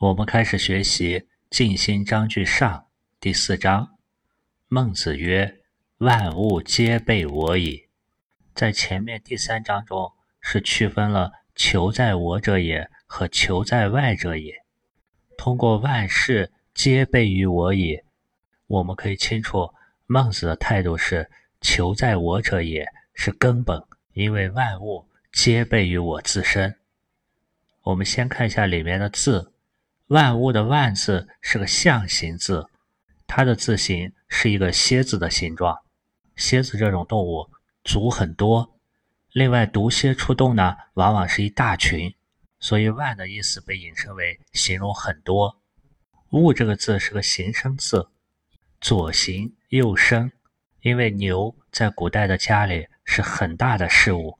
我们开始学习《静心章句上》第四章。孟子曰：“万物皆备我矣。”在前面第三章中是区分了“求在我者也”和“求在外者也”。通过“万事皆备于我矣”，我们可以清楚孟子的态度是“求在我者也”是根本，因为万物皆备于我自身。我们先看一下里面的字。万物的“万”字是个象形字，它的字形是一个蝎子的形状。蝎子这种动物足很多，另外毒蝎出动呢，往往是一大群，所以“万”的意思被引申为形容很多。物这个字是个形声字，左形右声，因为牛在古代的家里是很大的事物，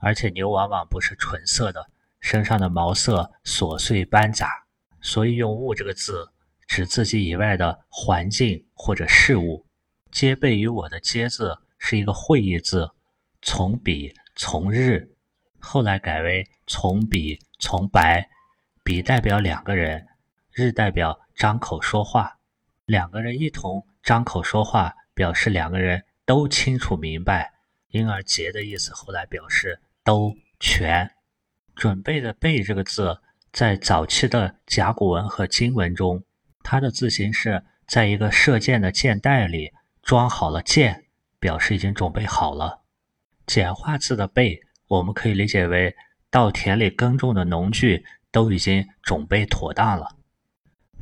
而且牛往往不是纯色的，身上的毛色琐碎斑杂。所以用“物”这个字指自己以外的环境或者事物。皆备于我的“皆”字是一个会意字，从彼从日，后来改为从彼从白。彼代表两个人，日代表张口说话。两个人一同张口说话，表示两个人都清楚明白，因而“节”的意思后来表示都全。准备的“备”这个字。在早期的甲骨文和金文中，它的字形是在一个射箭的箭袋里装好了箭，表示已经准备好了。简化字的“备”，我们可以理解为稻田里耕种的农具都已经准备妥当了。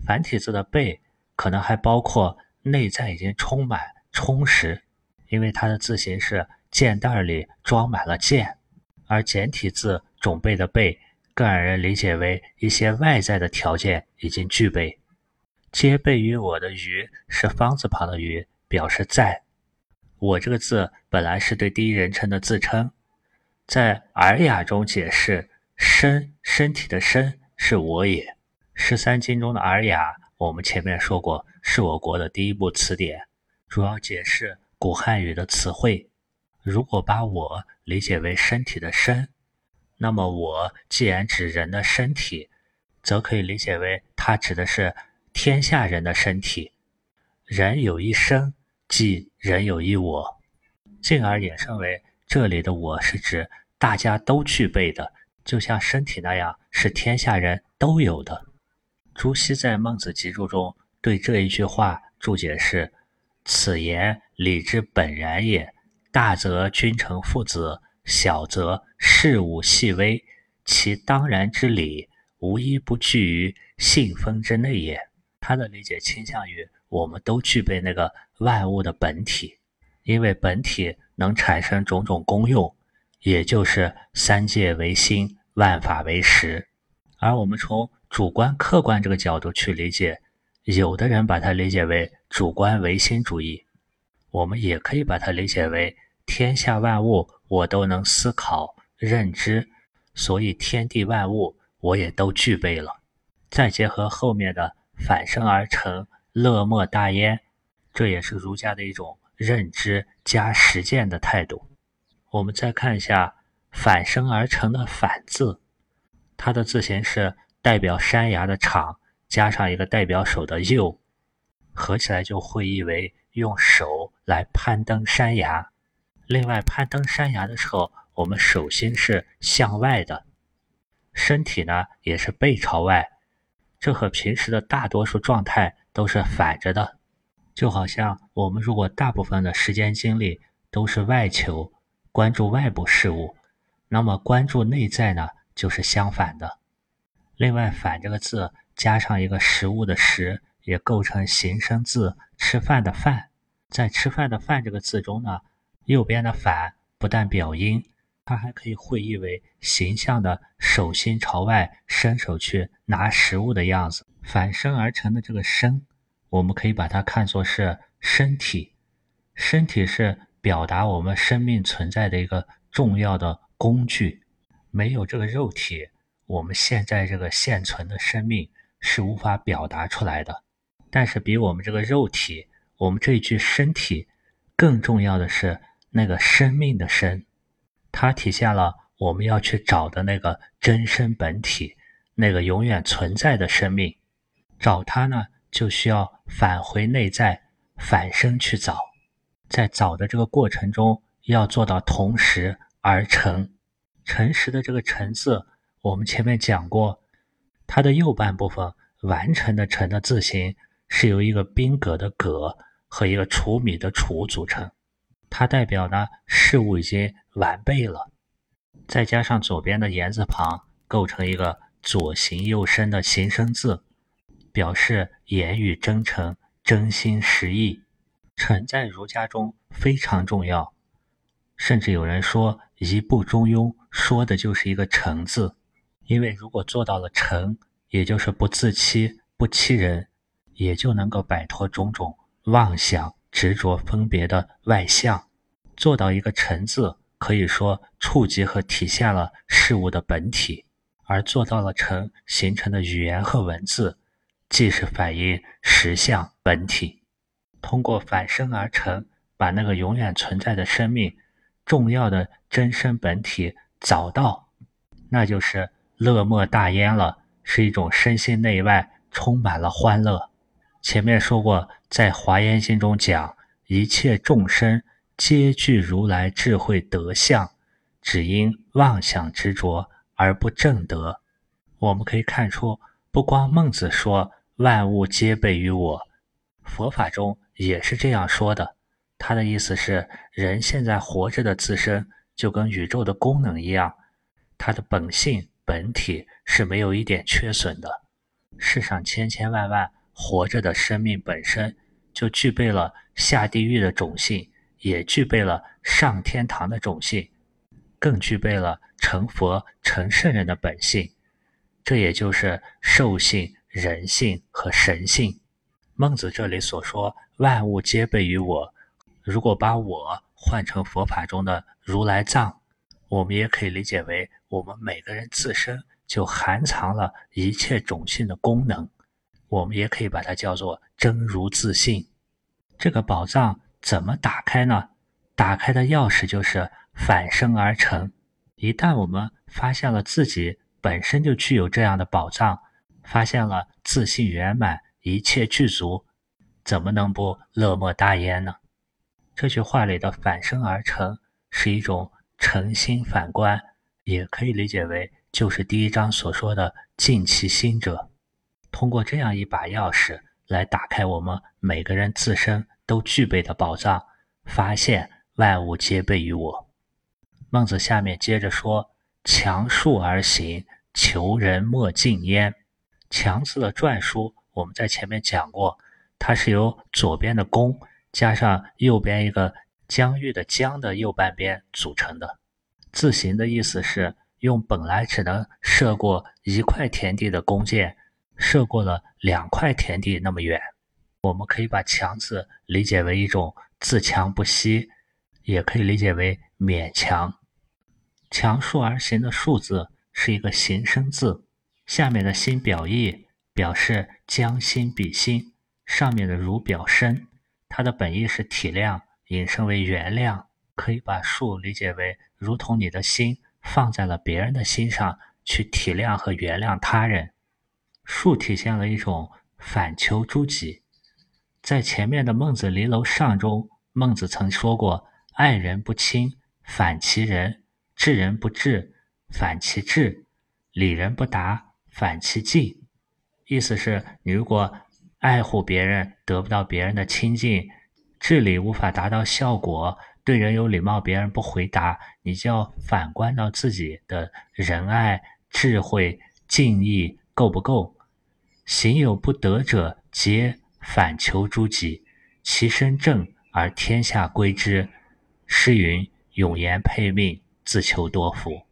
繁体字的“备”可能还包括内在已经充满、充实，因为它的字形是箭袋里装满了箭。而简体字“准备”的“备”。更让人理解为一些外在的条件已经具备。皆备于我的“于”是方字旁的“于”，表示在。我这个字本来是对第一人称的自称，在《尔雅》中解释“身”身体的“身”是我也。十三经中的《尔雅》，我们前面说过，是我国的第一部词典，主要解释古汉语的词汇。如果把我理解为身体的“身”。那么，我既然指人的身体，则可以理解为它指的是天下人的身体。人有一身，即人有一我，进而衍生为这里的我是指大家都具备的，就像身体那样是天下人都有的。朱熹在《孟子集注》中对这一句话注解是：“此言礼之本然也，大则君臣父子。”小则事物细微，其当然之理，无一不具于信封之内也。他的理解倾向于我们都具备那个万物的本体，因为本体能产生种种功用，也就是三界为心，万法为实。而我们从主观客观这个角度去理解，有的人把它理解为主观唯心主义，我们也可以把它理解为天下万物。我都能思考认知，所以天地万物我也都具备了。再结合后面的反生而成，乐莫大焉，这也是儒家的一种认知加实践的态度。我们再看一下反生而成的“反”字，它的字形是代表山崖的“场”加上一个代表手的“右”，合起来就会意为用手来攀登山崖。另外，攀登山崖的时候，我们手心是向外的，身体呢也是背朝外，这和平时的大多数状态都是反着的。就好像我们如果大部分的时间精力都是外求，关注外部事物，那么关注内在呢就是相反的。另外，“反”这个字加上一个食物的“食”，也构成形声字“吃饭”的“饭”。在“吃饭”的“饭”这个字中呢。右边的反不但表音，它还可以会意为形象的手心朝外伸手去拿食物的样子。反生而成的这个生，我们可以把它看作是身体。身体是表达我们生命存在的一个重要的工具。没有这个肉体，我们现在这个现存的生命是无法表达出来的。但是比我们这个肉体，我们这一具身体更重要的是。那个生命的生，它体现了我们要去找的那个真身本体，那个永远存在的生命。找它呢，就需要返回内在，反身去找。在找的这个过程中，要做到同时而成。诚实的这个“诚”字，我们前面讲过，它的右半部分完成的“成”的字形是由一个宾格的“格”和一个除米的“除”组成，它代表呢事物已经完备了。再加上左边的言字旁，构成一个左形右伸的形声字，表示言语真诚、真心实意。诚在儒家中非常重要，甚至有人说。一步《中庸》说的就是一个“诚”字，因为如果做到了诚，也就是不自欺、不欺人，也就能够摆脱种种妄想、执着、分别的外相。做到一个“诚”字，可以说触及和体现了事物的本体；而做到了诚，形成的语言和文字，既是反映实相本体，通过反身而成，把那个永远存在的生命。重要的真身本体找到，那就是乐莫大焉了，是一种身心内外充满了欢乐。前面说过，在《华严经》中讲，一切众生皆具如来智慧德相，只因妄想执着而不正得。我们可以看出，不光孟子说万物皆备于我，佛法中也是这样说的。他的意思是，人现在活着的自身就跟宇宙的功能一样，它的本性本体是没有一点缺损的。世上千千万万活着的生命本身就具备了下地狱的种性，也具备了上天堂的种性，更具备了成佛成圣人的本性。这也就是兽性、人性和神性。孟子这里所说“万物皆备于我”。如果把我换成佛法中的如来藏，我们也可以理解为我们每个人自身就含藏了一切种性的功能。我们也可以把它叫做真如自信。这个宝藏怎么打开呢？打开的钥匙就是反身而成。一旦我们发现了自己本身就具有这样的宝藏，发现了自信圆满，一切具足，怎么能不乐莫大焉呢？这句话里的“反身而成”是一种诚心反观，也可以理解为就是第一章所说的“尽其心者”。通过这样一把钥匙来打开我们每个人自身都具备的宝藏，发现万物皆备于我。孟子下面接着说：“强树而行，求人莫近焉。”强字的篆书我们在前面讲过，它是由左边的弓。加上右边一个疆域的疆的右半边组成的字形的意思是用本来只能射过一块田地的弓箭，射过了两块田地那么远。我们可以把强字理解为一种自强不息，也可以理解为勉强。强竖而行的竖字是一个形声字，下面的心表意表示将心比心，上面的如表身。它的本意是体谅，引申为原谅，可以把树理解为如同你的心放在了别人的心上，去体谅和原谅他人。树体现了一种反求诸己。在前面的《孟子离楼上》中，孟子曾说过：“爱人不亲，反其人；治人不治，反其智；理人不达，反其计。”意思是，你如果爱护别人得不到别人的亲近，治理无法达到效果，对人有礼貌，别人不回答，你就要反观到自己的仁爱、智慧、敬意够不够。行有不得者，皆反求诸己，其身正而天下归之。诗云：“永言配命，自求多福。”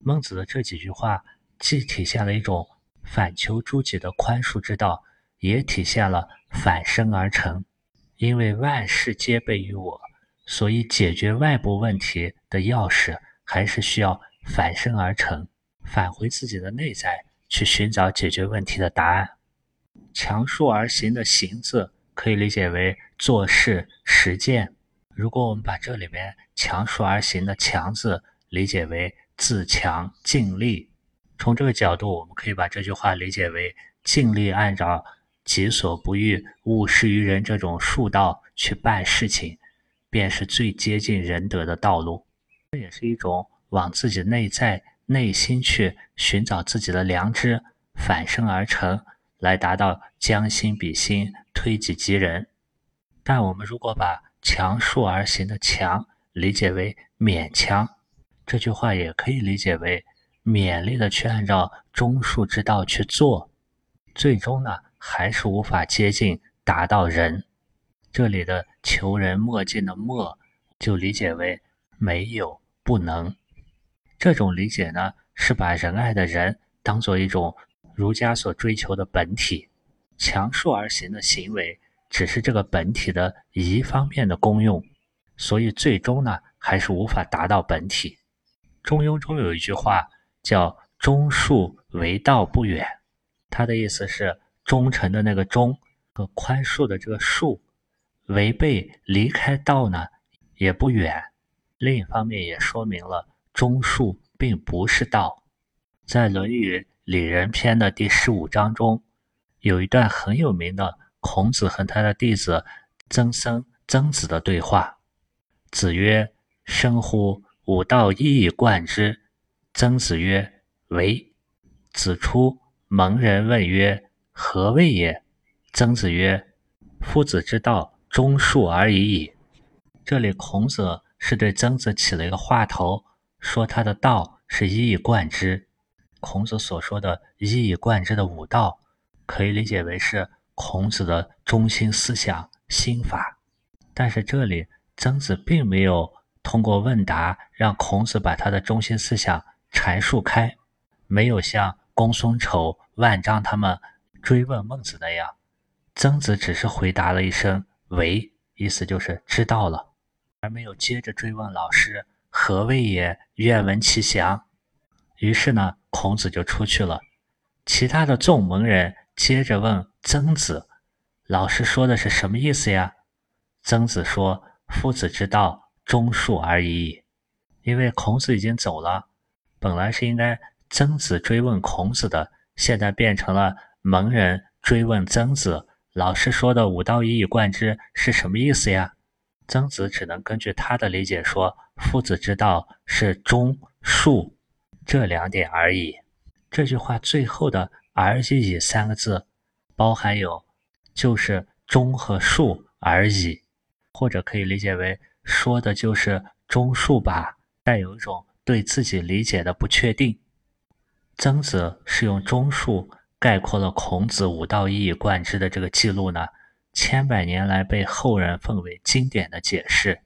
孟子的这几句话，既体现了一种反求诸己的宽恕之道。也体现了反身而成，因为万事皆备于我，所以解决外部问题的钥匙还是需要反身而成，返回自己的内在去寻找解决问题的答案。强树而行的“行”字可以理解为做事实践。如果我们把这里面强树而行的“强”字理解为自强尽力，从这个角度，我们可以把这句话理解为尽力按照“己所不欲，勿施于人”这种术道去办事情，便是最接近仁德的道路。这也是一种往自己内在内心去寻找自己的良知，反身而成，来达到将心比心、推己及人。但我们如果把强术而行的“强”理解为勉强，这句话也可以理解为勉力的去按照中术之道去做，最终呢还是无法接近达到仁。这里的“求人莫近”的“莫”就理解为没有、不能。这种理解呢是把仁爱的仁当做一种儒家所追求的本体，强恕而行的行为。只是这个本体的一方面的功用，所以最终呢还是无法达到本体。中庸中有一句话叫“忠恕为道不远”，它的意思是忠诚的那个忠和宽恕的这个恕，违背离开道呢也不远。另一方面也说明了忠恕并不是道。在《论语里仁篇》的第十五章中，有一段很有名的。孔子和他的弟子曾参、曾子的对话。子曰：“生乎！吾道一以贯之。”曾子曰：“为。”子出，蒙人问曰：“何谓也？”曾子曰：“夫子之道，忠恕而已矣。”这里孔子是对曾子起了一个话头，说他的道是一以贯之。孔子所说的一以贯之的五道，可以理解为是。孔子的中心思想心法，但是这里曾子并没有通过问答让孔子把他的中心思想阐述开，没有像公孙丑、万章他们追问孟子那样，曾子只是回答了一声“为”，意思就是知道了，而没有接着追问老师何谓也，愿闻其详。于是呢，孔子就出去了，其他的众蒙人接着问。曾子，老师说的是什么意思呀？曾子说：“夫子之道，忠恕而已矣。”因为孔子已经走了，本来是应该曾子追问孔子的，现在变成了蒙人追问曾子。老师说的“五道一以贯之”是什么意思呀？曾子只能根据他的理解说：“夫子之道是忠恕这两点而已。”这句话最后的“而已”三个字。包含有，就是忠和恕而已，或者可以理解为说的就是忠恕吧，带有一种对自己理解的不确定。曾子是用忠恕概括了孔子五道一以贯之的这个记录呢，千百年来被后人奉为经典的解释，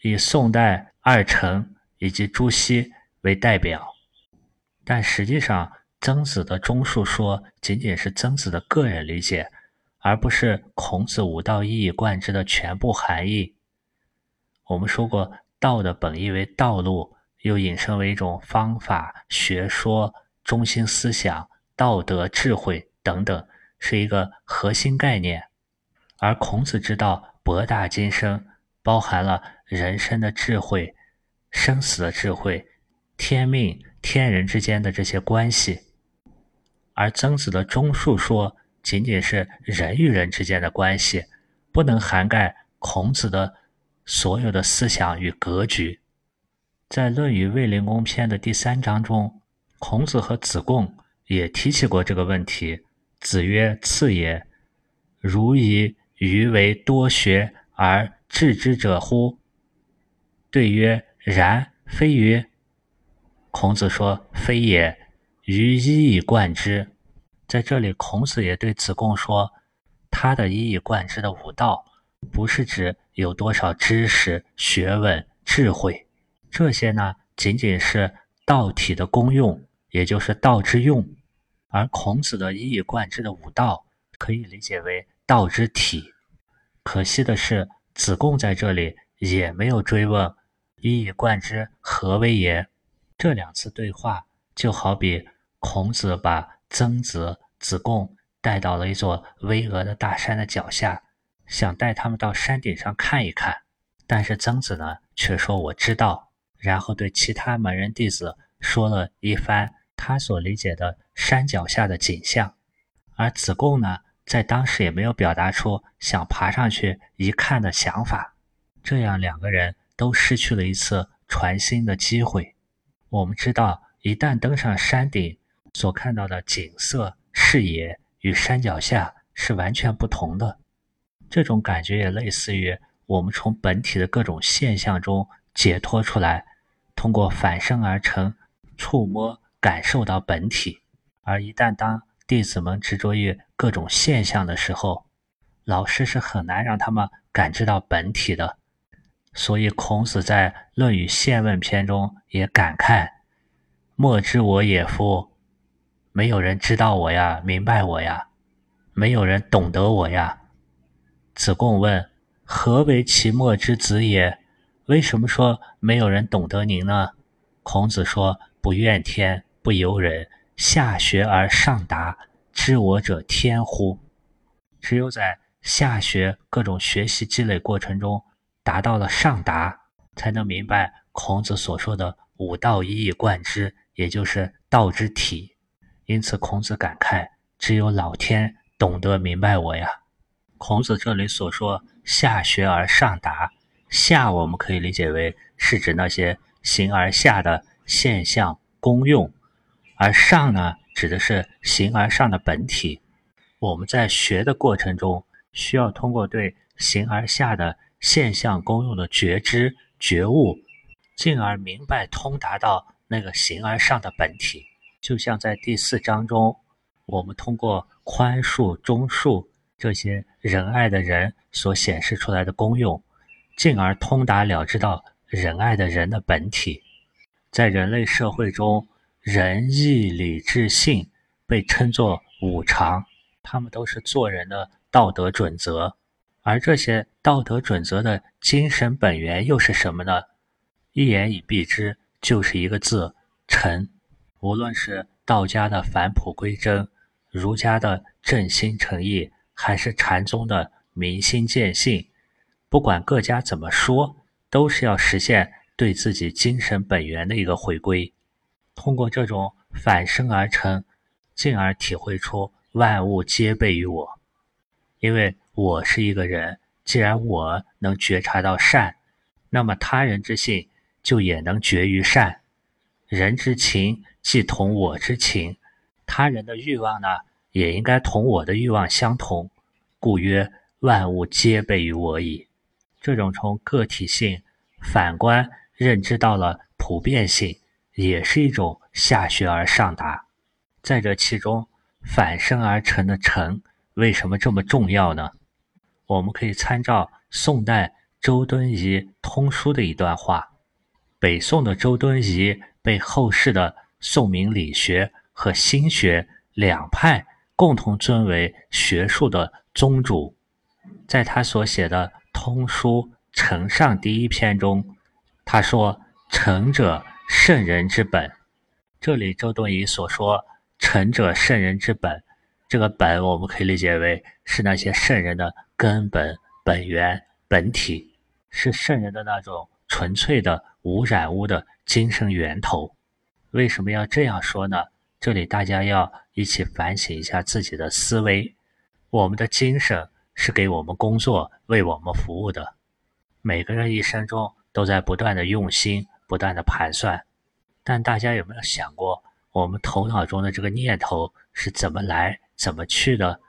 以宋代二程以及朱熹为代表，但实际上。曾子的中述说仅仅是曾子的个人理解，而不是孔子五道一以贯之的全部含义。我们说过，道的本意为道路，又引申为一种方法、学说、中心思想、道德、智慧等等，是一个核心概念。而孔子之道博大精深，包含了人生的智慧、生死的智慧、天命、天人之间的这些关系。而曾子的中述说，仅仅是人与人之间的关系，不能涵盖孔子的所有的思想与格局。在《论语卫灵公篇》的第三章中，孔子和子贡也提起过这个问题。子曰：“次也，如以鱼为多学而治之者乎？”对曰：“然，非鱼。”孔子说：“非也。”于一以贯之，在这里，孔子也对子贡说，他的一以贯之的武道，不是指有多少知识、学问、智慧，这些呢，仅仅是道体的功用，也就是道之用。而孔子的一以贯之的武道，可以理解为道之体。可惜的是，子贡在这里也没有追问一以贯之何为也。这两次对话，就好比。孔子把曾子、子贡带到了一座巍峨的大山的脚下，想带他们到山顶上看一看。但是曾子呢，却说：“我知道。”然后对其他门人弟子说了一番他所理解的山脚下的景象，而子贡呢，在当时也没有表达出想爬上去一看的想法，这样两个人都失去了一次传心的机会。我们知道，一旦登上山顶，所看到的景色视野与山脚下是完全不同的。这种感觉也类似于我们从本体的各种现象中解脱出来，通过反生而成，触摸。感受到本体，而一旦当弟子们执着于各种现象的时候，老师是很难让他们感知到本体的。所以孔子在《论语宪问篇》中也感慨：“莫知我也夫，没有人知道我呀，明白我呀，没有人懂得我呀。”子贡问：“何为其莫之子也？为什么说没有人懂得您呢？”孔子说：“不怨天。”不由人，下学而上达，知我者天乎？只有在下学各种学习积累过程中，达到了上达，才能明白孔子所说的“五道一以贯之”，也就是道之体。因此，孔子感慨：只有老天懂得明白我呀。孔子这里所说“下学而上达”，下我们可以理解为是指那些形而下的现象功用。而上呢，指的是形而上的本体。我们在学的过程中，需要通过对形而下的现象功用的觉知、觉悟，进而明白通达到那个形而上的本体。就像在第四章中，我们通过宽恕、忠恕这些仁爱的人所显示出来的功用，进而通达了知到仁爱的人的本体。在人类社会中。仁义礼智信被称作五常，他们都是做人的道德准则。而这些道德准则的精神本源又是什么呢？一言以蔽之，就是一个字：诚。无论是道家的返璞归真，儒家的正心诚意，还是禅宗的明心见性，不管各家怎么说，都是要实现对自己精神本源的一个回归。通过这种反生而成，进而体会出万物皆备于我。因为我是一个人，既然我能觉察到善，那么他人之性就也能觉于善。人之情既同我之情，他人的欲望呢，也应该同我的欲望相同。故曰万物皆备于我矣。这种从个体性反观认知到了普遍性。也是一种下学而上达，在这其中反生而成的成为什么这么重要呢？我们可以参照宋代周敦颐通书的一段话。北宋的周敦颐被后世的宋明理学和心学两派共同尊为学术的宗主。在他所写的《通书承上》第一篇中，他说：“成者。”圣人之本，这里周敦颐所说“诚者圣人之本”，这个本我们可以理解为是那些圣人的根本、本源、本体，是圣人的那种纯粹的、无染污的精神源头。为什么要这样说呢？这里大家要一起反省一下自己的思维。我们的精神是给我们工作、为我们服务的。每个人一生中都在不断的用心。不断的盘算，但大家有没有想过，我们头脑中的这个念头是怎么来、怎么去的？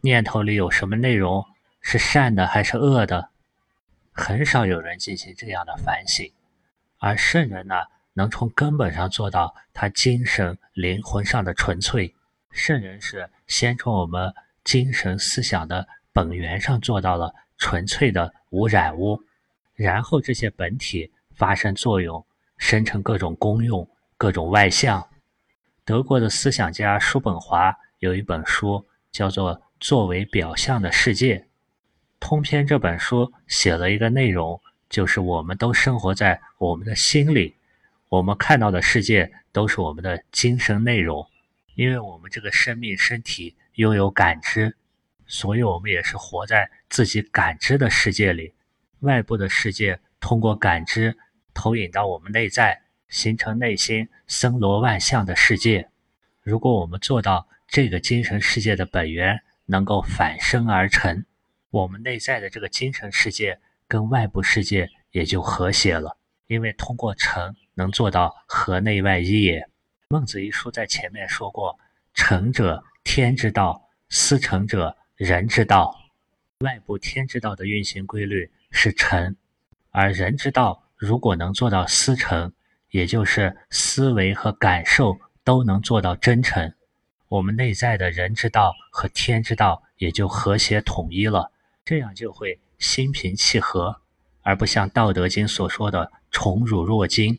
念头里有什么内容？是善的还是恶的？很少有人进行这样的反省。而圣人呢，能从根本上做到他精神、灵魂上的纯粹。圣人是先从我们精神思想的本源上做到了纯粹的无染污，然后这些本体发生作用。生成各种功用、各种外象。德国的思想家叔本华有一本书，叫做《作为表象的世界》。通篇这本书写了一个内容，就是我们都生活在我们的心里，我们看到的世界都是我们的精神内容。因为我们这个生命身体拥有感知，所以我们也是活在自己感知的世界里。外部的世界通过感知。投影到我们内在，形成内心森罗万象的世界。如果我们做到这个精神世界的本源能够反生而成，我们内在的这个精神世界跟外部世界也就和谐了。因为通过成能做到合内外一也。孟子一书在前面说过：“成者，天之道；思成者，人之道。”外部天之道的运行规律是成，而人之道如果能做到思成，也就是思维和感受都能做到真诚，我们内在的人之道和天之道也就和谐统一了，这样就会心平气和，而不像《道德经》所说的宠辱若惊，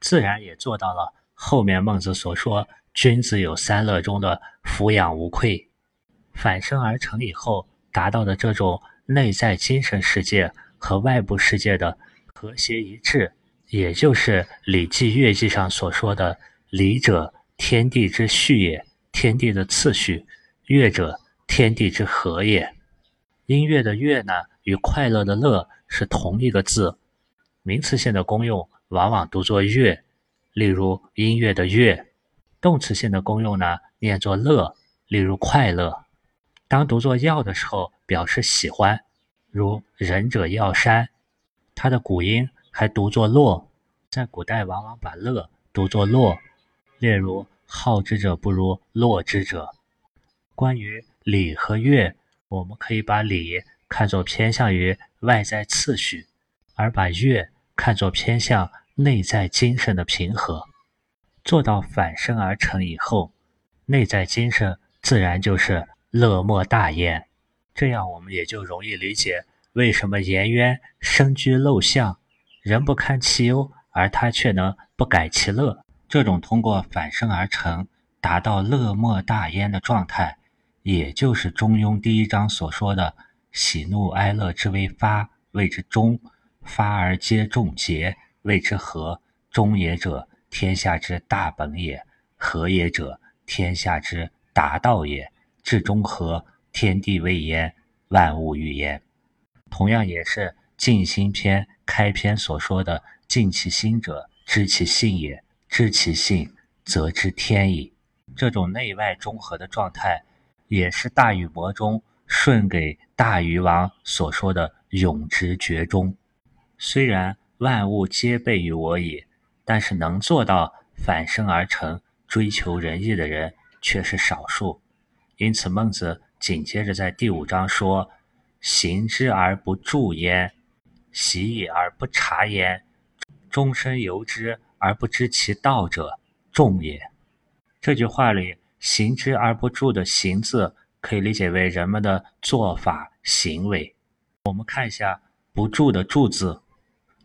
自然也做到了后面孟子所说“君子有三乐”中的俯仰无愧。反生而成以后达到的这种内在精神世界和外部世界的和谐一致。也就是《礼记乐记》上所说的“礼者，天地之序也，天地的次序；乐者，天地之和也。”音乐的“乐”呢，与快乐的“乐”是同一个字，名词性的功用往往读作“乐”，例如音乐的“乐”；动词性的功用呢，念作“乐”，例如快乐。当读作“要”的时候，表示喜欢，如“仁者要山”，它的古音。还读作乐，在古代往往把乐读作乐，例如好之者不如乐之者。关于礼和乐，我们可以把礼看作偏向于外在次序，而把乐看作偏向内在精神的平和。做到反生而成以后，内在精神自然就是乐莫大焉。这样我们也就容易理解为什么颜渊身居陋巷。人不堪其忧，而他却能不改其乐。这种通过反生而成，达到乐莫大焉的状态，也就是《中庸》第一章所说的“喜怒哀乐之为发，谓之中；发而皆众结，谓之和。中也者，天下之大本也；和也者，天下之达道也。至中和，天地未焉，万物欲焉。”同样也是。静心篇开篇所说的“静其心者，知其性也；知其性，则知天矣。”这种内外中和的状态，也是大禹谟中舜给大禹王所说的永直绝中。虽然万物皆备于我矣，但是能做到反生而成、追求仁义的人却是少数。因此，孟子紧接着在第五章说：“行之而不助焉。”习也而不察焉，终身由之而不知其道者，众也。这句话里“行之而不助”的“行”字，可以理解为人们的做法、行为。我们看一下“不助”的“助”字，“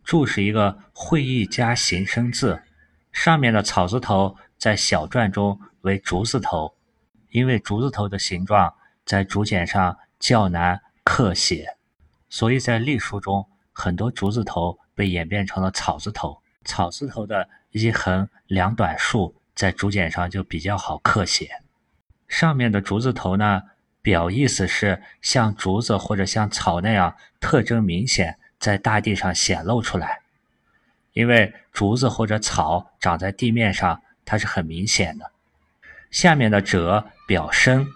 助”是一个会意加形声字，上面的草字头在小篆中为竹字头，因为竹字头的形状在竹简上较难刻写，所以在隶书中。很多竹字头被演变成了草字头，草字头的一横两短竖在竹简上就比较好刻写。上面的竹字头呢，表意思是像竹子或者像草那样特征明显，在大地上显露出来。因为竹子或者草长在地面上，它是很明显的。下面的者表生，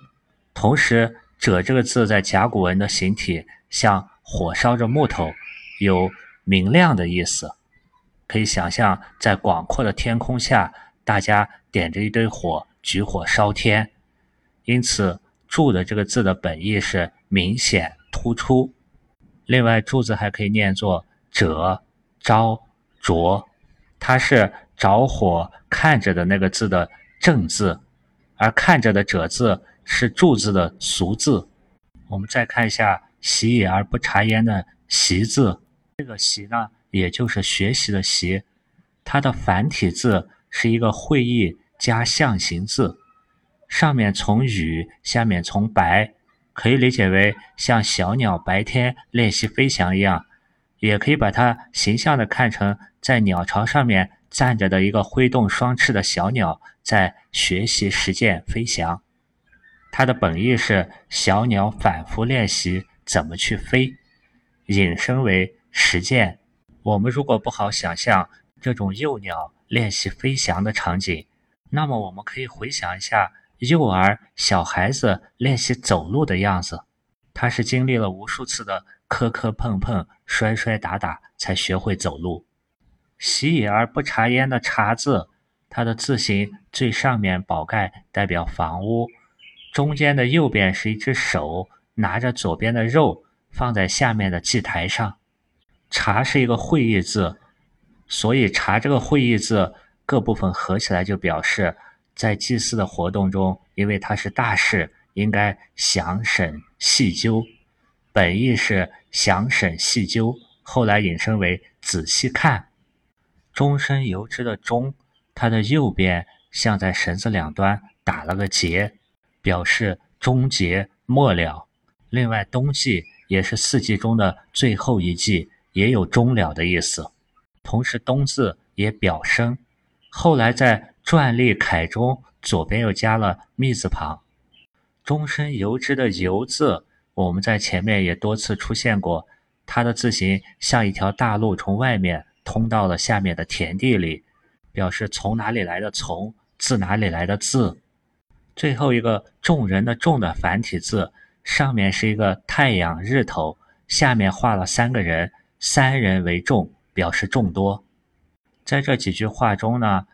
同时者这个字在甲骨文的形体像火烧着木头。有明亮的意思，可以想象，在广阔的天空下，大家点着一堆火，举火烧天。因此，“柱”的这个字的本意是明显、突出。另外，“柱”字还可以念作“者”、“着”、“着”，它是着火看着的那个字的正字，而看着的“者”字是“柱”字的俗字。我们再看一下“习也而不察焉”的“习”字。这个“习”呢，也就是学习的“习”，它的繁体字是一个会意加象形字，上面从羽，下面从白，可以理解为像小鸟白天练习飞翔一样，也可以把它形象的看成在鸟巢上面站着的一个挥动双翅的小鸟，在学习实践飞翔。它的本意是小鸟反复练习怎么去飞，引申为。实践，我们如果不好想象这种幼鸟练习飞翔的场景，那么我们可以回想一下幼儿小孩子练习走路的样子，他是经历了无数次的磕磕碰碰、摔摔打打才学会走路。习以而不察焉的“察”字，它的字形最上面宝盖代表房屋，中间的右边是一只手拿着左边的肉放在下面的祭台上。察是一个会意字，所以察这个会意字。各部分合起来就表示，在祭祀的活动中，因为它是大事，应该详审细究。本意是详审细究，后来引申为仔细看。终身由之的终，它的右边像在绳子两端打了个结，表示终结末了。另外，冬季也是四季中的最后一季，也有终了的意思。同时，冬字也表生。后来在篆隶楷中，左边又加了密字旁。终身由之的由字，我们在前面也多次出现过。它的字形像一条大路，从外面通到了下面的田地里，表示从哪里来的从，自哪里来的自。最后一个众人的众的繁体字，上面是一个太阳日头，下面画了三个人，三人为众，表示众多。在这几句话中呢，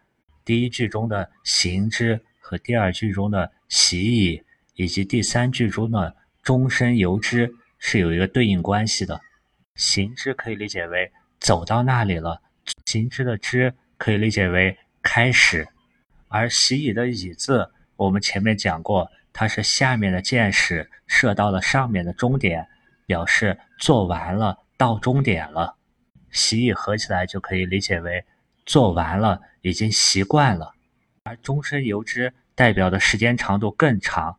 第一句中的“行之”和第二句中的“习矣”，以及第三句中的“终身由之”是有一个对应关系的。“行之”可以理解为走到那里了，“行之”的“之”可以理解为开始，而“习矣”的“矣”字，我们前面讲过，它是下面的箭矢射到了上面的终点，表示做完了，到终点了。“习矣”合起来就可以理解为。做完了，已经习惯了，而终身由之代表的时间长度更长，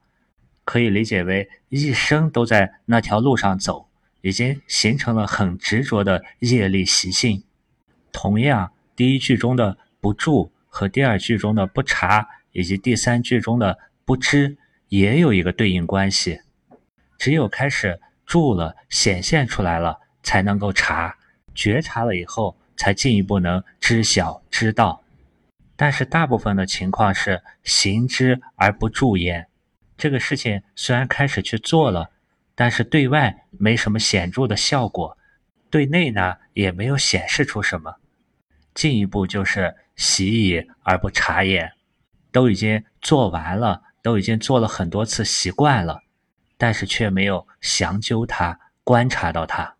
可以理解为一生都在那条路上走，已经形成了很执着的业力习性。同样，第一句中的不住和第二句中的不察，以及第三句中的不知，也有一个对应关系。只有开始住了，显现出来了，才能够察，觉察了以后。才进一步能知晓知道，但是大部分的情况是行之而不助焉。这个事情虽然开始去做了，但是对外没什么显著的效果，对内呢也没有显示出什么。进一步就是习矣而不察焉，都已经做完了，都已经做了很多次习惯了，但是却没有详究它，观察到它，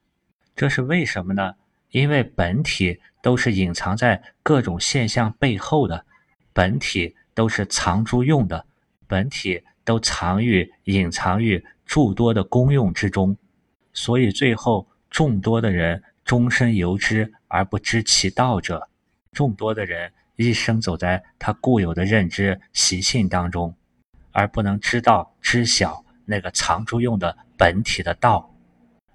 这是为什么呢？因为本体都是隐藏在各种现象背后的，本体都是藏诸用的，本体都藏于隐藏于诸多的功用之中，所以最后众多的人终身由之而不知其道者，众多的人一生走在他固有的认知习性当中，而不能知道知晓那个藏诸用的本体的道。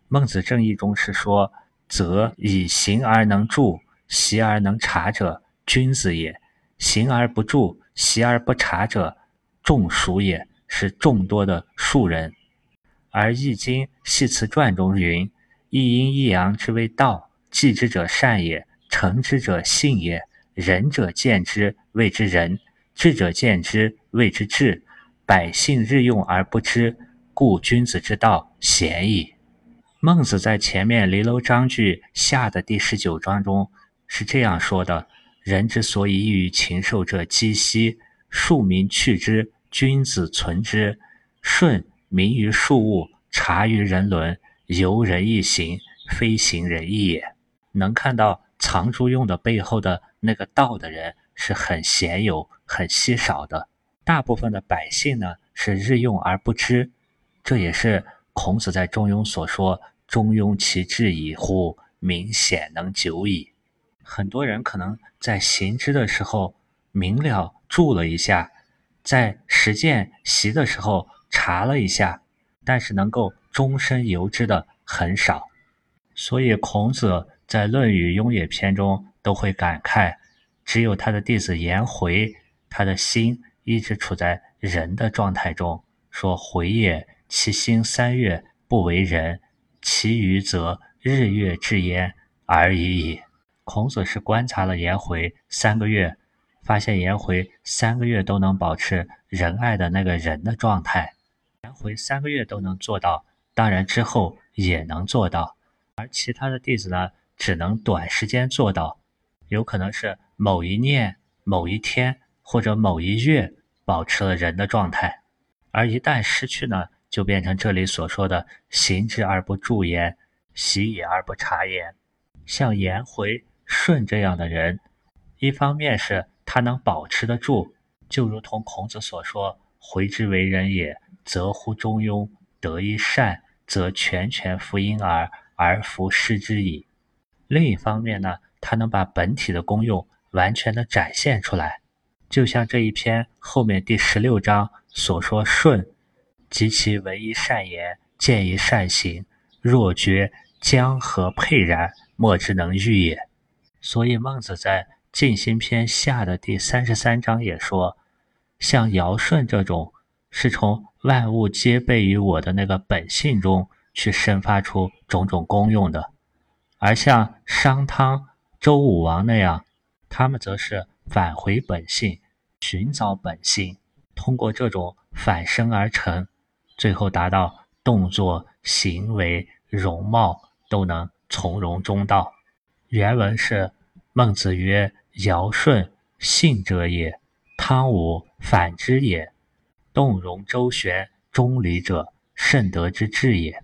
孟子正义中是说。则以行而能著，习而能察者，君子也；行而不著，习而不察者，众属也，是众多的庶人。而《易经》系辞传中云：“一阴一阳之谓道，继之者善也，成之者信也。仁者见之谓之仁，智者见之谓之智。百姓日用而不知，故君子之道鲜矣。”孟子在前面《离楼章句下》的第十九章中是这样说的：“人之所以异于禽兽者，积息；庶民去之，君子存之。顺民于庶物，察于人伦，由人义行，非行人义也。”能看到藏诸用的背后的那个道的人是很鲜有、很稀少的。大部分的百姓呢是日用而不知，这也是。孔子在《中庸》所说：“中庸其志矣乎！明显能久矣。”很多人可能在行之的时候明了住了一下，在实践习的时候查了一下，但是能够终身由之的很少。所以孔子在《论语·雍也篇》中都会感慨：只有他的弟子颜回，他的心一直处在人的状态中，说：“回也。”其心三月不为人，其余则日月至焉而已矣。孔子是观察了颜回三个月，发现颜回三个月都能保持仁爱的那个人的状态。颜回三个月都能做到，当然之后也能做到，而其他的弟子呢，只能短时间做到，有可能是某一念、某一天或者某一月保持了人的状态，而一旦失去呢，就变成这里所说的“行之而不助言，习也而不察言”。像颜回、舜这样的人，一方面是他能保持得住，就如同孔子所说：“回之为人也，则乎中庸；得一善，则全权服婴儿，而弗施之矣。”另一方面呢，他能把本体的功用完全的展现出来，就像这一篇后面第十六章所说：“舜及其唯一善言，见一善行，若觉江河沛然。”莫之能御也。所以孟子在《尽心篇》下的第三十三章也说，像尧舜这种，是从万物皆备于我的那个本性中去生发出种种功用的；而像商汤、周武王那样，他们则是返回本性，寻找本性，通过这种反生而成，最后达到动作、行为、容貌都能。从容中道。原文是：孟子曰：“尧舜信者也，汤武反之也。动容周旋，中礼者，甚德之至也。”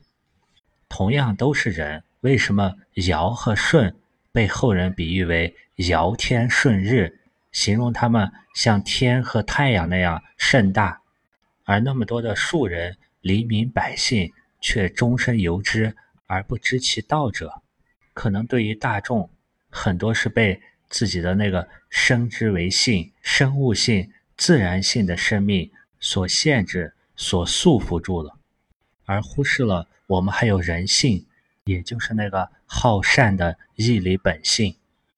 同样都是人，为什么尧和舜被后人比喻为尧天舜日，形容他们像天和太阳那样盛大，而那么多的庶人、黎民百姓却终身由之？而不知其道者，可能对于大众，很多是被自己的那个生之为性、生物性、自然性的生命所限制、所束缚住了，而忽视了我们还有人性，也就是那个好善的义理本性，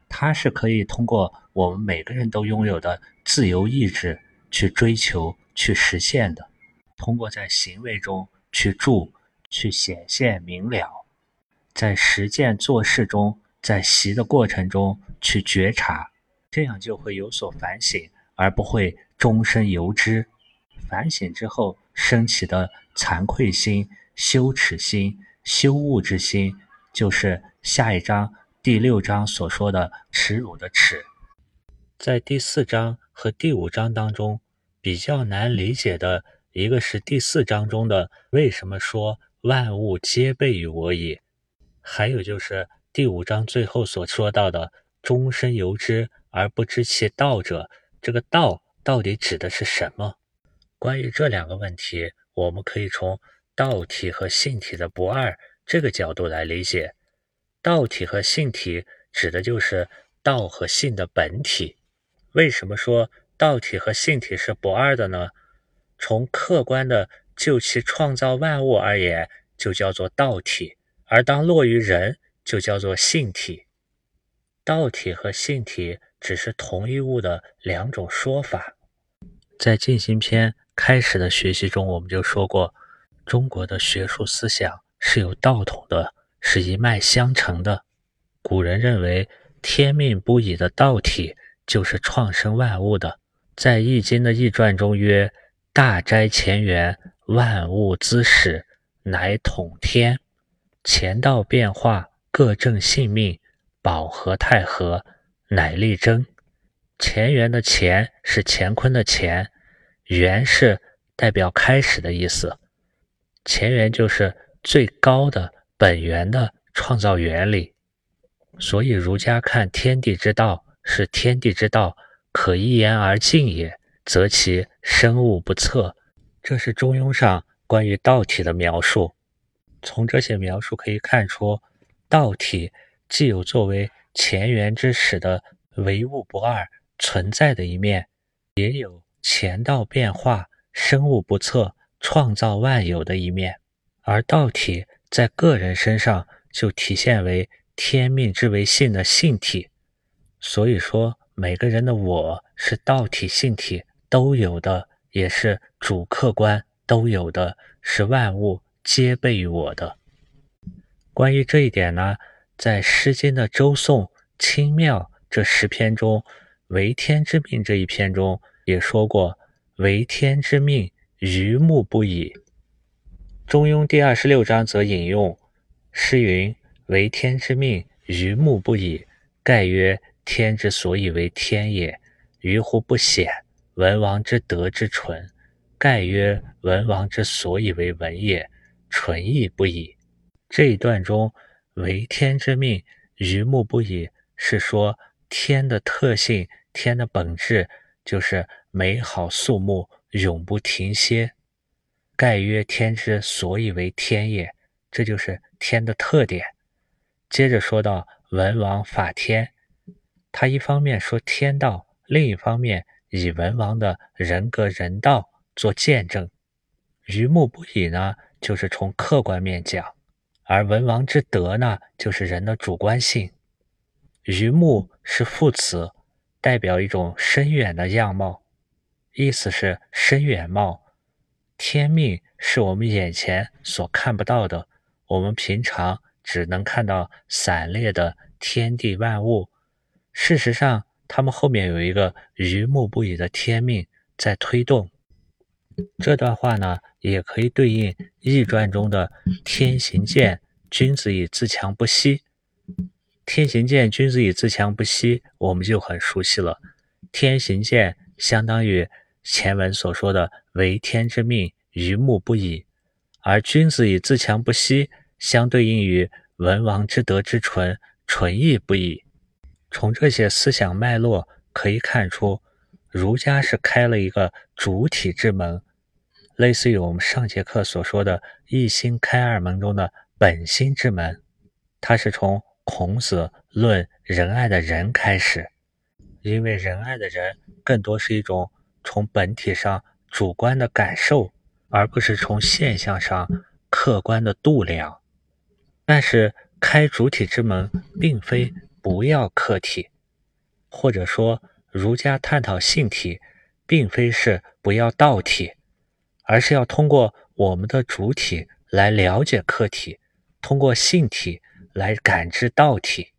它是可以通过我们每个人都拥有的自由意志去追求、去实现的，通过在行为中去住。去显现明了，在实践做事中，在习的过程中去觉察，这样就会有所反省，而不会终身由之。反省之后升起的惭愧心、羞耻心、羞恶之心，就是下一章第六章所说的耻辱的耻。在第四章和第五章当中，比较难理解的一个是第四章中的为什么说。万物皆备于我也。还有就是第五章最后所说到的“终身由之而不知其道者”，这个“道”到底指的是什么？关于这两个问题，我们可以从道体和性体的不二这个角度来理解。道体和性体指的就是道和性的本体。为什么说道体和性体是不二的呢？从客观的。就其创造万物而言，就叫做道体；而当落于人，就叫做性体。道体和性体只是同一物的两种说法。在进行篇开始的学习中，我们就说过，中国的学术思想是有道统的，是一脉相承的。古人认为，天命不已的道体就是创生万物的。在《易经》的易传中曰：“大斋乾元。”万物之始，乃统天；乾道变化，各正性命，保和泰和，乃立贞。乾元的乾是乾坤的乾，元是代表开始的意思。前缘就是最高的本源的创造原理。所以儒家看天地之道是天地之道，可一言而尽也，则其生物不测。这是《中庸》上关于道体的描述。从这些描述可以看出，道体既有作为前缘之始的唯物不二存在的一面，也有前道变化、生物不测、创造万有的一面。而道体在个人身上就体现为天命之为性的性体。所以说，每个人的我是道体、性体都有的。也是主客观都有的，是万物皆备于我的。关于这一点呢，在《诗经》的《周颂·清妙》这十篇中，为天之命这一篇中也说过：“为天之命，愚目不已。”中庸第二十六章则引用诗云：“为天之命，愚目不已。盖曰：天之所以为天也，愚乎不显。文王之德之纯。盖曰：文王之所以为文也，纯亦不已。”这一段中，“为天之命，愚目不已”是说天的特性，天的本质就是美好肃穆，永不停歇。盖曰天之所以为天也，这就是天的特点。接着说到文王法天，他一方面说天道，另一方面以文王的人格人道做见证。愚目不已呢，就是从客观面讲；而文王之德呢，就是人的主观性。愚目是副词，代表一种深远的样貌，意思是深远貌。天命是我们眼前所看不到的，我们平常只能看到散列的天地万物。事实上，他们后面有一个愚目不已的天命在推动。这段话呢，也可以对应《易传》中的“天行健，君子以自强不息”。天行健，君子以自强不息，我们就很熟悉了。天行健相当于。前文所说的“为天之命，愚目不已”，而“君子以自强不息”相对应于“文王之德之纯，纯亦不已”。从这些思想脉络可以看出，儒家是开了一个主体之门，类似于我们上节课所说的“一心开二门”中的本心之门。它是从孔子论仁爱的人开始，因为仁爱的人更多是一种。从本体上主观的感受，而不是从现象上客观的度量。但是开主体之门，并非不要客体，或者说儒家探讨性体，并非是不要道体，而是要通过我们的主体来了解客体，通过性体来感知道体，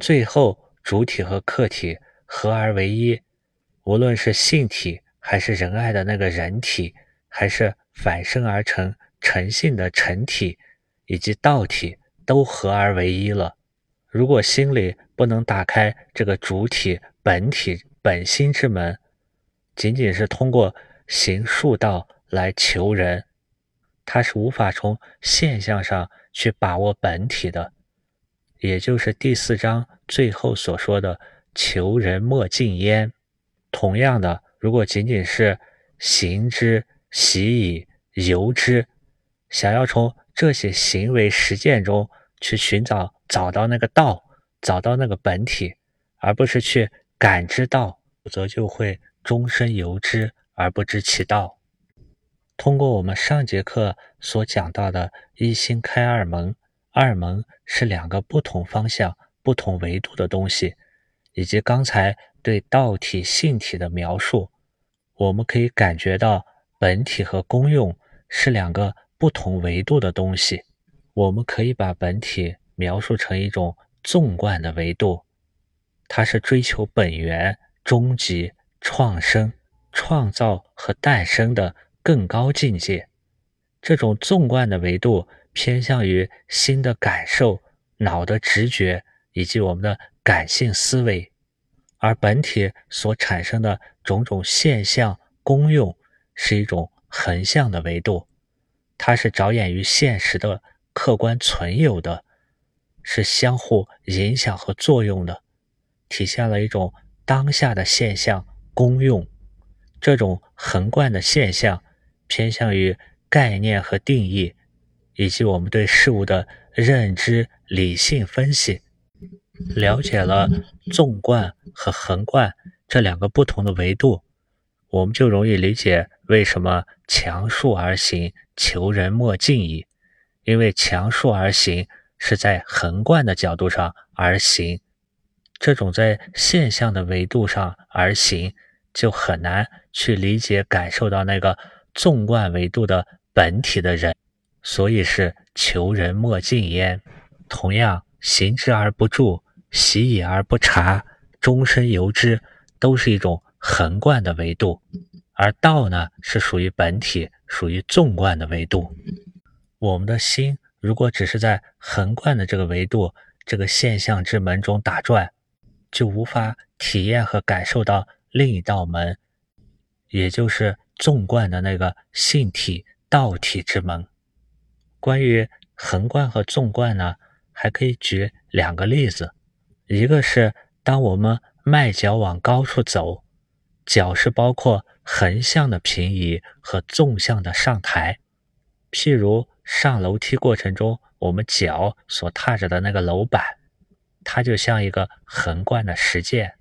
最后主体和客体合而为一。无论是性体，还是仁爱的那个人体，还是反生而成诚信的诚体，以及道体，都合而为一了。如果心里不能打开这个主体本体本心之门，仅仅是通过行术道来求人，他是无法从现象上去把握本体的。也就是第四章最后所说的“求人莫近焉”。同样的，如果仅仅是行之、习以、由之，想要从这些行为实践中去寻找、找到那个道，找到那个本体，而不是去感知道，否则就会终身由之而不知其道。通过我们上节课所讲到的一心开二门，二门是两个不同方向、不同维度的东西，以及刚才。对道体、性体的描述，我们可以感觉到本体和功用是两个不同维度的东西。我们可以把本体描述成一种纵贯的维度，它是追求本源、终极、创生、创造和诞生的更高境界。这种纵贯的维度偏向于心的感受、脑的直觉以及我们的感性思维。而本体所产生的种种现象功用，是一种横向的维度，它是着眼于现实的客观存有的，是相互影响和作用的，体现了一种当下的现象功用。这种横贯的现象，偏向于概念和定义，以及我们对事物的认知理性分析。了解了纵贯和横贯这两个不同的维度，我们就容易理解为什么强数而行，求人莫近矣。因为强数而行是在横贯的角度上而行，这种在现象的维度上而行，就很难去理解感受到那个纵贯维度的本体的人，所以是求人莫近焉。同样，行之而不住。习以而不察，终身由之，都是一种横贯的维度，而道呢是属于本体，属于纵贯的维度。我们的心如果只是在横贯的这个维度、这个现象之门中打转，就无法体验和感受到另一道门，也就是纵贯的那个性体道体之门。关于横贯和纵贯呢，还可以举两个例子，一个是当我们迈脚往高处走，脚是包括横向的平移和纵向的上抬。譬如上楼梯过程中，我们脚所踏着的那个楼板。它就像一个横贯的实践。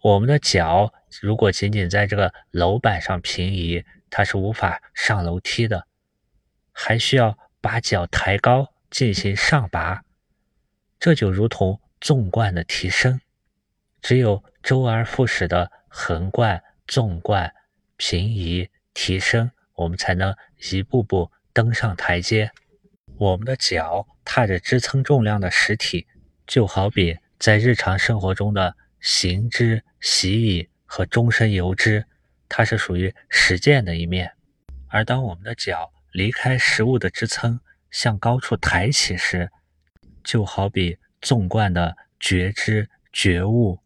我们的脚如果仅仅在这个楼板上平移，它是无法上楼梯的，还需要把脚抬高进行上拔。这就如同纵贯的提升，只有周而复始的横贯、纵贯、平移、提升，我们才能一步步登上台阶。我们的脚踏着支撑重量的实体。就好比在日常生活中的行之、习以和终身由之，它是属于实践的一面；而当我们的脚离开食物的支撑，向高处抬起时，就好比纵贯的觉知、觉悟，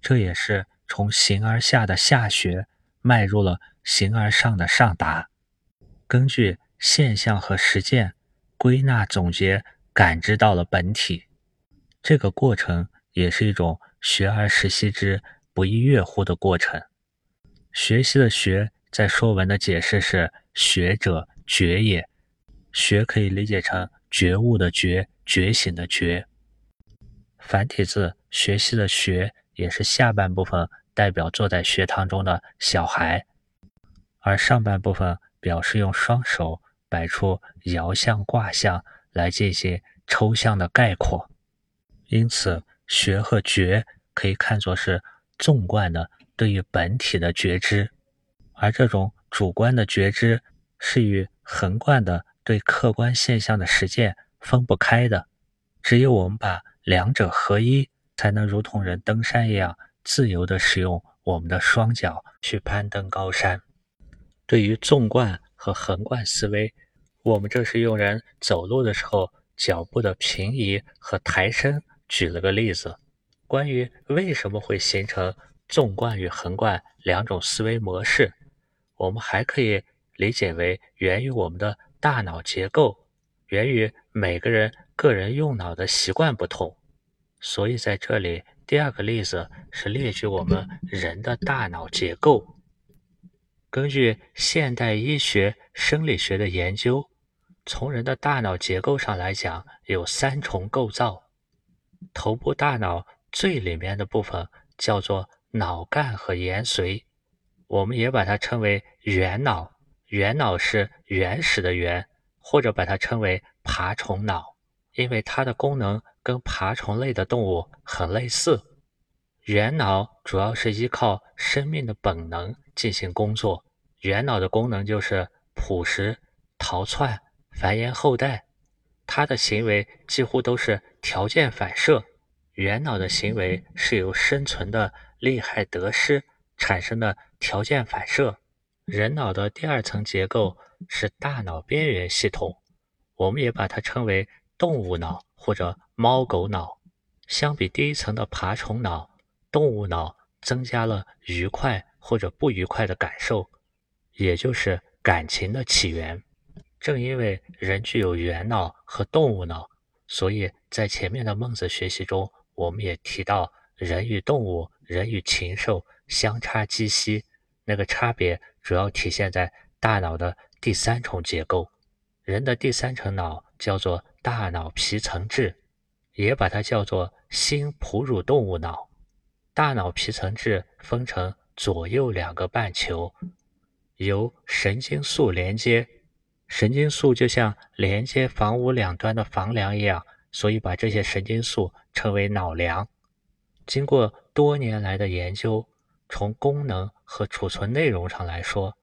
这也是从形而下的下学迈入了形而上的上达。根据现象和实践归纳总结，感知到了本体。这个过程也是一种学而时习之，不亦乐乎的过程。学习的“学”在《说文》的解释是“学者觉也”，“学”可以理解成觉悟的“觉”，觉醒的“觉”。繁体字“学习”的“学”也是下半部分代表坐在学堂中的小孩，而上半部分表示用双手摆出爻象、卦象来进行抽象的概括。因此，学和觉可以看作是纵贯的对于本体的觉知，而这种主观的觉知是与横贯的对客观现象的实践分不开的。只有我们把两者合一，才能如同人登山一样，自由地使用我们的双脚去攀登高山。对于纵贯和横贯思维，我们这是用人走路的时候脚步的平移和抬升。举了个例子，关于为什么会形成纵贯与横贯两种思维模式，我们还可以理解为源于我们的大脑结构，源于每个人个人用脑的习惯不同。所以在这里，第二个例子是列举我们人的大脑结构。根据现代医学生理学的研究，从人的大脑结构上来讲，有三重构造。头部大脑最里面的部分叫做脑干和延髓，我们也把它称为原脑。原脑是原始的原，或者把它称为爬虫脑，因为它的功能跟爬虫类的动物很类似。原脑主要是依靠生命的本能进行工作，原脑的功能就是捕食、逃窜、繁衍后代。它的行为几乎都是条件反射，原脑的行为是由生存的利害得失产生的条件反射。人脑的第二层结构是大脑边缘系统，我们也把它称为动物脑或者猫狗脑。相比第一层的爬虫脑，动物脑增加了愉快或者不愉快的感受，也就是感情的起源。正因为人具有猿脑和动物脑，所以在前面的孟子学习中，我们也提到人与动物、人与禽兽相差极息。那个差别主要体现在大脑的第三重结构。人的第三层脑叫做大脑皮层质，也把它叫做新哺乳动物脑。大脑皮层质分成左右两个半球，由神经素连接。神经素就像连接房屋两端的房梁一样，所以把这些神经素称为脑梁。经过多年来的研究，从功能和储存内容上来说，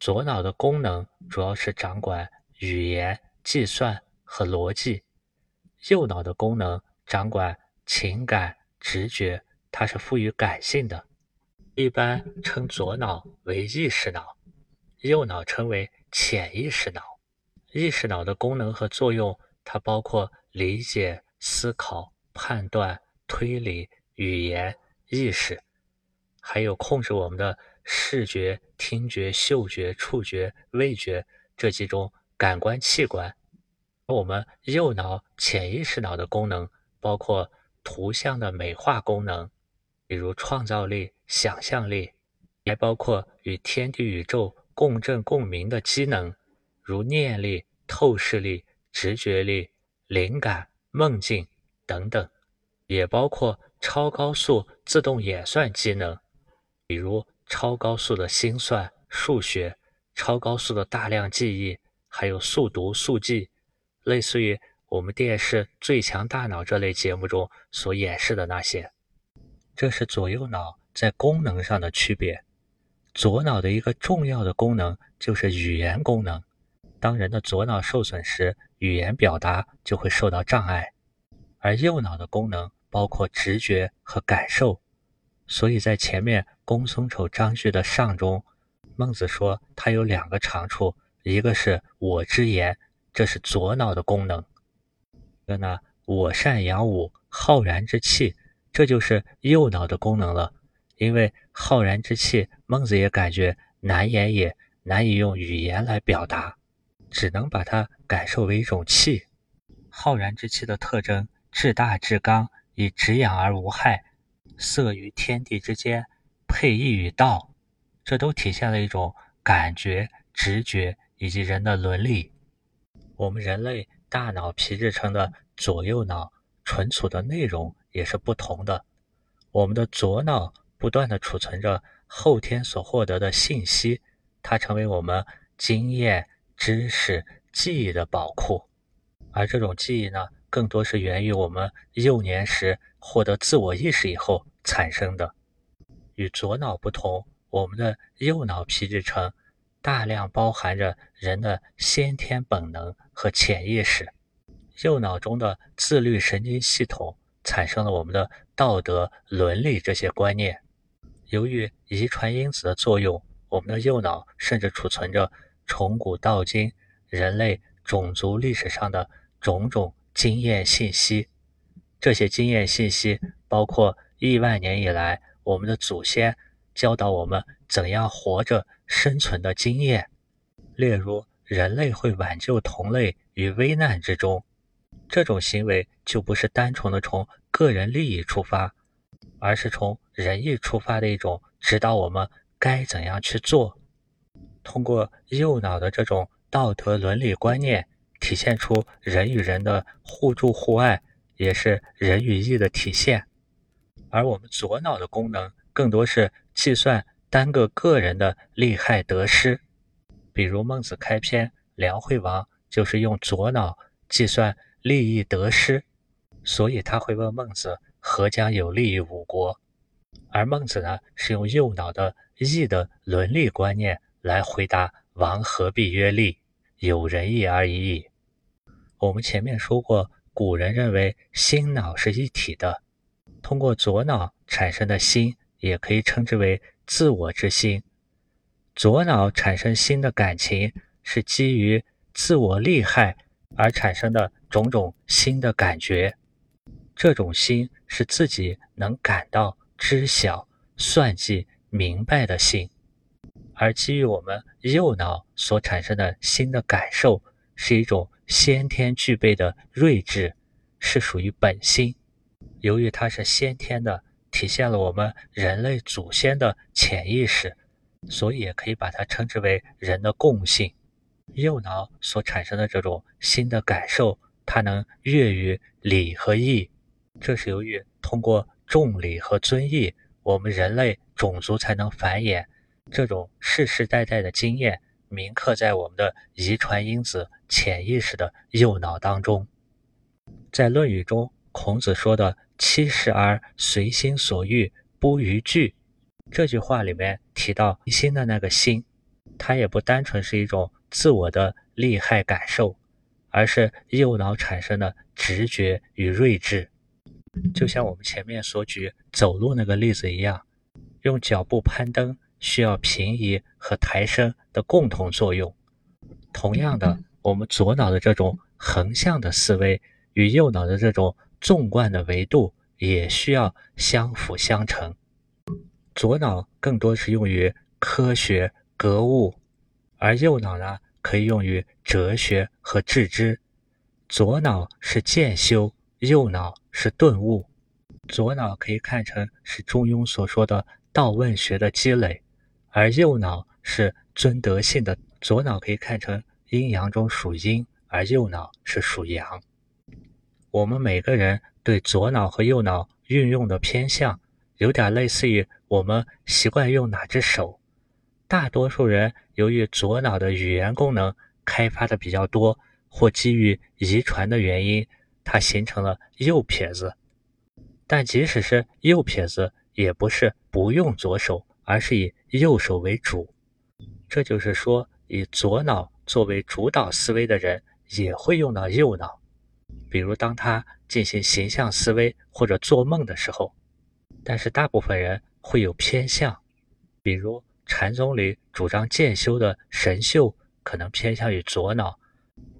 左脑的功能主要是掌管语言、计算和逻辑；右脑的功能掌管情感、直觉，它是赋予感性的。一般称左脑为意识脑，右脑称为潜意识脑。意识脑的功能和作用，它包括理解、思考、判断、推理、语言、意识，还有控制我们的视觉、听觉、嗅觉、触觉、味觉这几种感官器官。我们右脑潜意识脑的功能包括图像的美化功能，比如创造力、想象力，还包括与天地宇宙共振共鸣的机能，如念力、透视力、直觉力、灵感、梦境等等，也包括超高速自动演算机能，比如超高速的心算、数学，超高速的大量记忆，还有速读速记。类似于我们电视《最强大脑》这类节目中所演示的那些，这是左右脑在功能上的区别。左脑的一个重要的功能就是语言功能。当人的左脑受损时，语言表达就会受到障碍。而右脑的功能包括直觉和感受。所以在前面公孙丑章句的上中，孟子说他有两个长处，一个是我之言。这是左脑的功能，一个呢，我善养武，浩然之气，这就是右脑的功能了。因为浩然之气，孟子也感觉难言也，难以用语言来表达，只能把它感受为一种气。浩然之气的特征：至大至刚，以直养而无害，色于天地之间，配异于道。这都体现了一种感觉、直觉以及人的伦理。我们人类大脑皮质层的左右脑存储的内容也是不同的。我们的左脑不断的储存着后天所获得的信息，它成为我们经验、知识、记忆的宝库。而这种记忆呢，更多是源于我们幼年时获得自我意识以后产生的。与左脑不同，我们的右脑皮质层。大量包含着人的先天本能和潜意识，右脑中的自律神经系统产生了我们的道德伦理这些观念。由于遗传因子的作用，我们的右脑甚至储存着从古到今人类种族历史上的种种经验信息。这些经验信息包括亿万年以来我们的祖先教导我们怎样活着。生存的经验，例如人类会挽救同类于危难之中，这种行为就不是单纯的从个人利益出发，而是从仁义出发的一种指导我们该怎样去做。通过右脑的这种道德伦理观念，体现出人与人的互助互爱，也是仁与义的体现。而我们左脑的功能，更多是计算。单个个人的利害得失，比如孟子开篇，梁惠王就是用左脑计算利益得失，所以他会问孟子何将有利于五国，而孟子呢是用右脑的义的伦理观念来回答王何必曰利，有仁义而已矣。我们前面说过，古人认为心脑是一体的，通过左脑产生的心也可以称之为。自我之心，左脑产生新的感情是基于自我利害而产生的种种新的感觉，这种心是自己能感到、知晓、算计、明白的心；而基于我们右脑所产生的新的感受，是一种先天具备的睿智，是属于本心。由于它是先天的。体现了我们人类祖先的潜意识，所以也可以把它称之为人的共性。右脑所产生的这种新的感受，它能悦于礼和义，这是由于通过重礼和尊义，我们人类种族才能繁衍。这种世世代代的经验铭刻在我们的遗传因子潜意识的右脑当中。在《论语》中，孔子说的。七十而随心所欲，不逾矩。这句话里面提到心的那个心，它也不单纯是一种自我的利害感受，而是右脑产生的直觉与睿智。就像我们前面所举走路那个例子一样，用脚步攀登需要平移和抬升的共同作用。同样的，我们左脑的这种横向的思维与右脑的这种纵贯的维度也需要相辅相成。左脑更多是用于科学格物，而右脑呢可以用于哲学和致知。左脑是渐修，右脑是顿悟。左脑可以看成是中庸所说的道问学的积累，而右脑是尊德性的。左脑可以看成阴阳中属阴，而右脑是属阳。我们每个人对左脑和右脑运用的偏向，有点类似于我们习惯用哪只手。大多数人由于左脑的语言功能开发的比较多，或基于遗传的原因，它形成了右撇子。但即使是右撇子，也不是不用左手，而是以右手为主。这就是说，以左脑作为主导思维的人，也会用到右脑。比如，当他进行形象思维或者做梦的时候。但是，大部分人会有偏向，比如禅宗里主张渐修的神秀，可能偏向于左脑；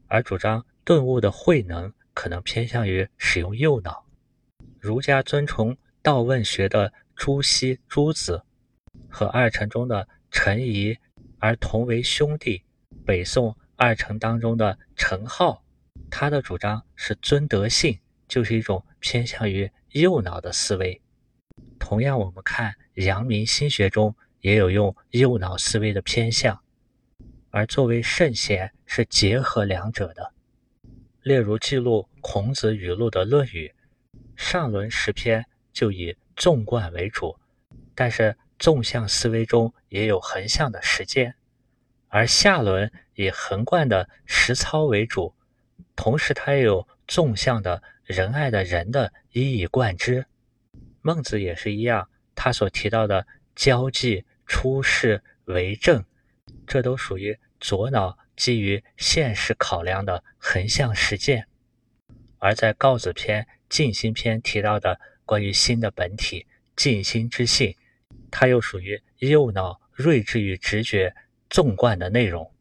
而主张顿悟的慧能，可能偏向于使用右脑。儒家尊崇道问学的朱熹、朱子和二程中的陈颐，而同为兄弟。北宋二程当中的陈浩，他的主张是尊德性，就是一种偏向于右脑的思维。同样，我们看阳明心学中也有用右脑思维的偏向，而作为圣贤是结合两者的。例如记录孔子语录的《论语》。上轮十篇就以纵贯为主，但是纵向思维中也有横向的实践；而下轮以横贯的实操为主，同时它也有纵向的仁爱的仁的一以贯之。孟子也是一样，他所提到的交际、出世、为政，这都属于左脑基于现实考量的横向实践；而在告子篇。静心篇提到的关于心的本体、静心之性，它又属于右脑睿智与直觉纵贯的内容。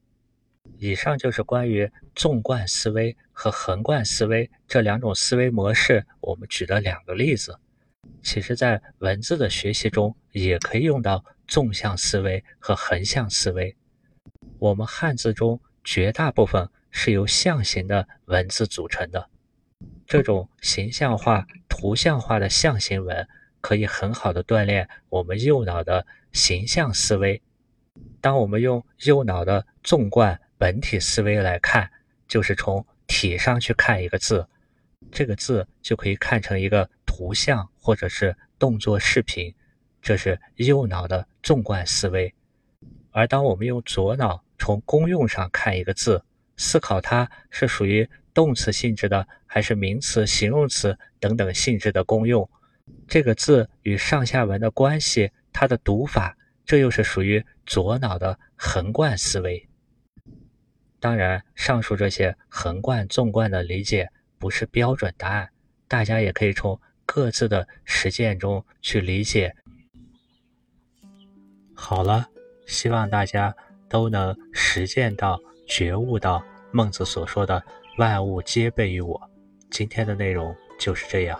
以上就是关于纵贯思维和横贯思维这两种思维模式，我们举的两个例子。其实，在文字的学习中，也可以用到纵向思维和横向思维。我们汉字中绝大部分是由象形的文字组成的。这种形象化、图像化的象形文，可以很好的锻炼我们右脑的形象思维。当我们用右脑的纵贯本体思维来看，就是从体上去看一个字，这个字就可以看成一个图像或者是动作视频，这是右脑的纵贯思维。而当我们用左脑从功用上看一个字，思考它是属于。动词性质的，还是名词、形容词等等性质的功用？这个字与上下文的关系，它的读法，这又是属于左脑的横贯思维。当然，上述这些横贯、纵贯的理解不是标准答案，大家也可以从各自的实践中去理解。好了，希望大家都能实践到、觉悟到孟子所说的。万物皆备于我。今天的内容就是这样。